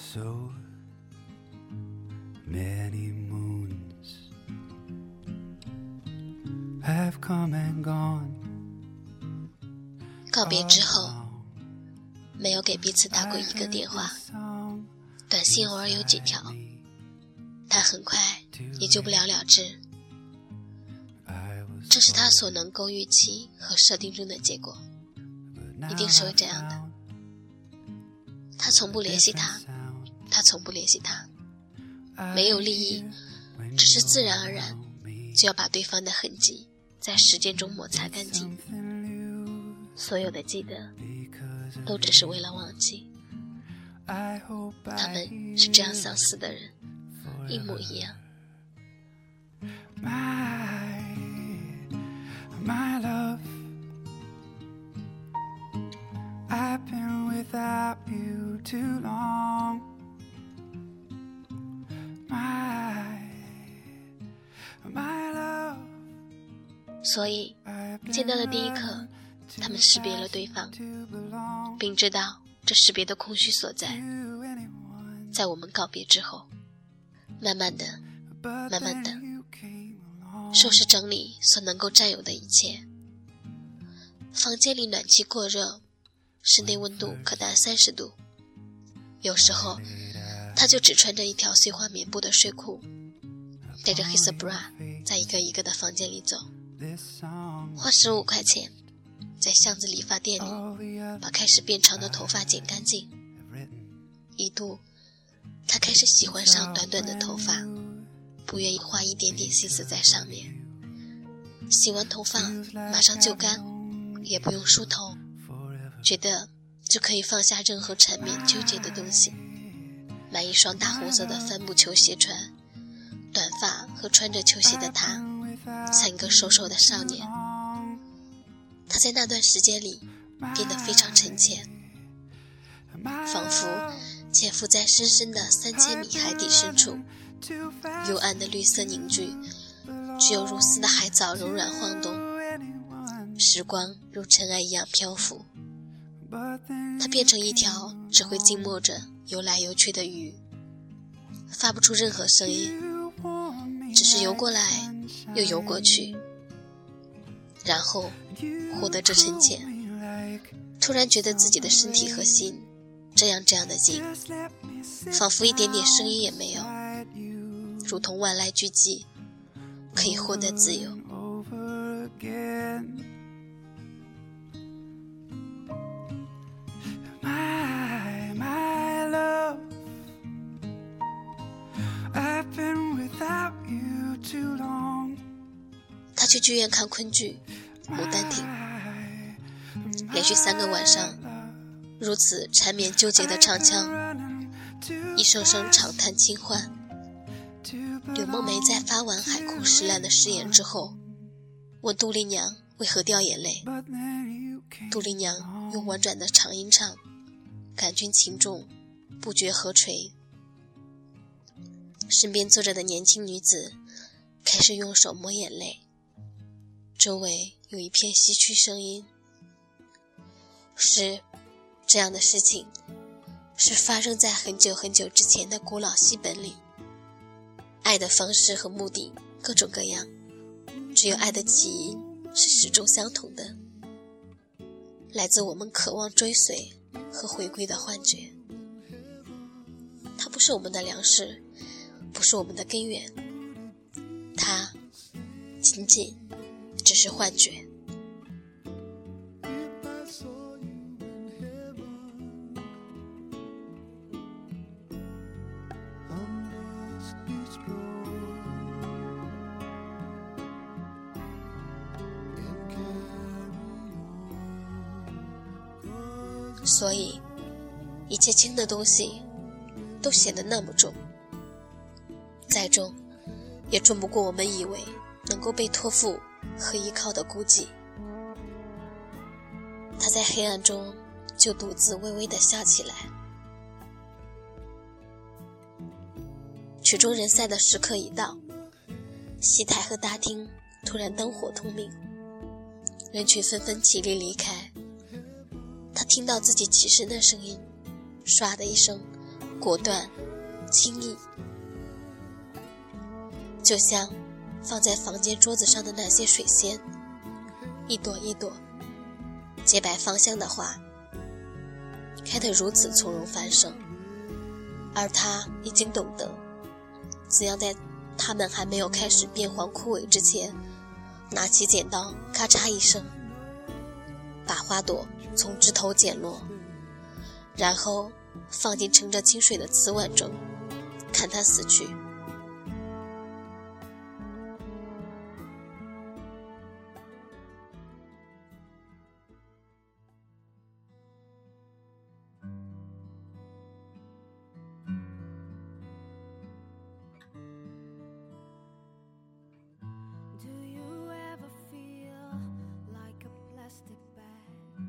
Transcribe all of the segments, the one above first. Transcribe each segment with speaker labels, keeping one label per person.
Speaker 1: so many moons have come and gone.
Speaker 2: 告别之后，没有给彼此打过一个电话，短信偶尔有几条，但很快也就不了了之。这是他所能够预期和设定中的结果，一定是会这样的。他从不联系他，他从不联系他，没有利益，只是自然而然就要把对方的痕迹在时间中摩擦干净。所有的记得，都只是为了忘记。他们是这样相似的人，一模一样。
Speaker 1: my love. I've been without you too long. My, my love.
Speaker 2: 所以，见到的第一刻，他们识别了对方，并知道这识别的空虚所在。在我们告别之后，慢慢的，慢慢的。收拾整理所能够占有的一切。房间里暖气过热，室内温度可达三十度。有时候，他就只穿着一条碎花棉布的睡裤，带着黑色 bra，在一个一个的房间里走，花十五块钱，在巷子理发店里把开始变长的头发剪干净。一度，他开始喜欢上短短的头发。不愿意花一点点心思在上面。洗完头发马上就干，也不用梳头，觉得就可以放下任何缠绵纠结的东西，买一双大红色的帆布球鞋穿。短发和穿着球鞋的他，像一个瘦瘦的少年。他在那段时间里变得非常沉潜，仿佛潜伏在深深的三千米海底深处。幽暗的绿色凝聚，只有如丝的海藻柔软晃动。时光如尘埃一样漂浮，它变成一条只会静默着游来游去的鱼，发不出任何声音，只是游过来又游过去，然后获得这沉潜。突然觉得自己的身体和心这样这样的静，仿佛一点点声音也没有。如同万籁俱寂，可以获得自由。去剧院看昆剧《牡丹亭》，连续三个晚上如此缠绵纠结的唱腔，一声声长叹轻唤。柳梦梅在发完海枯石烂的誓言之后，问杜丽娘为何掉眼泪。杜丽娘用婉转的长音唱：“感君情重，不觉河垂。”身边坐着的年轻女子开始用手抹眼泪，周围有一片唏嘘声音。是，这样的事情是发生在很久很久之前的古老戏本里。爱的方式和目的各种各样，只有爱的起因是始终相同的，来自我们渴望追随和回归的幻觉。它不是我们的粮食，不是我们的根源，它仅仅是幻觉。所以，一切轻的东西，都显得那么重。再重，也重不过我们以为能够被托付和依靠的孤寂。他在黑暗中，就独自微微的笑起来。曲终人散的时刻已到，戏台和大厅突然灯火通明，人群纷纷起立离开。他听到自己起身的声音，唰的一声，果断、轻易，就像放在房间桌子上的那些水仙，一朵一朵洁白芳香的花，开得如此从容繁盛。而他已经懂得，怎样在它们还没有开始变黄枯萎之前，拿起剪刀，咔嚓一声，把花朵从枝头剪落，然后放进盛着清水的瓷碗中，看它死去。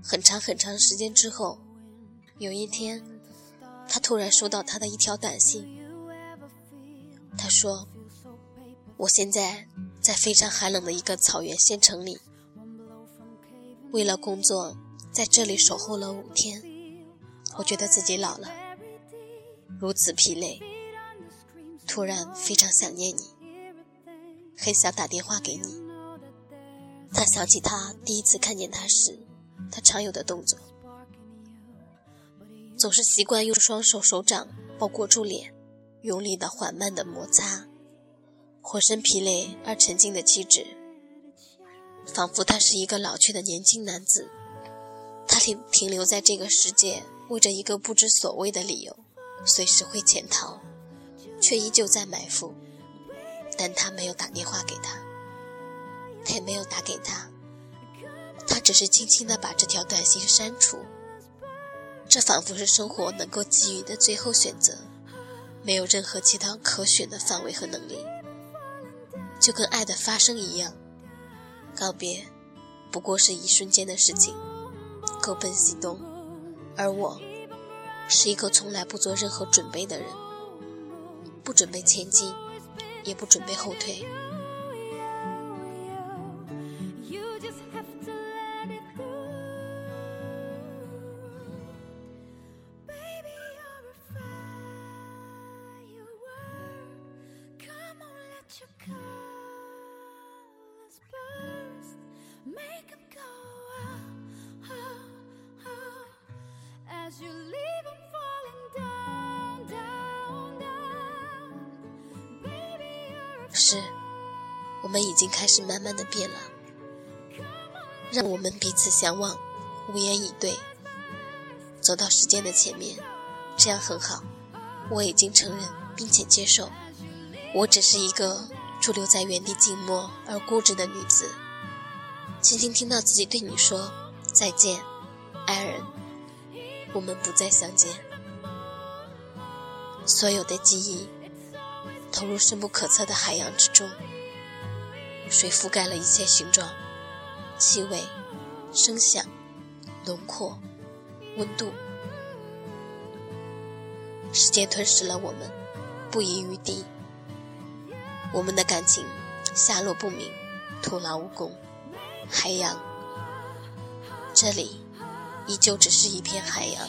Speaker 2: 很长很长时间之后，有一天，他突然收到他的一条短信。他说：“我现在在非常寒冷的一个草原县城里，为了工作在这里守候了五天，我觉得自己老了，如此疲累，突然非常想念你，很想打电话给你。”他想起他第一次看见他时。他常有的动作，总是习惯用双手手掌包裹住脸，用力的、缓慢的摩擦，浑身疲累而沉静的气质，仿佛他是一个老去的年轻男子。他停停留在这个世界，为着一个不知所谓的理由，随时会潜逃，却依旧在埋伏。但他没有打电话给他，他也没有打给他。他只是轻轻地把这条短信删除，这仿佛是生活能够给予的最后选择，没有任何其他可选的范围和能力，就跟爱的发生一样，告别不过是一瞬间的事情，各奔西东，而我是一个从来不做任何准备的人，不准备前进，也不准备后退。是，我们已经开始慢慢的变了，让我们彼此相望，无言以对，走到时间的前面，这样很好。我已经承认并且接受，我只是一个驻留在原地静默而固执的女子。轻轻听到自己对你说再见，爱人，我们不再相见。所有的记忆投入深不可测的海洋之中，水覆盖了一切形状、气味、声响、轮廓、温度。时间吞噬了我们，不遗余地。我们的感情下落不明，徒劳无功。海洋，这里依旧只是一片海洋。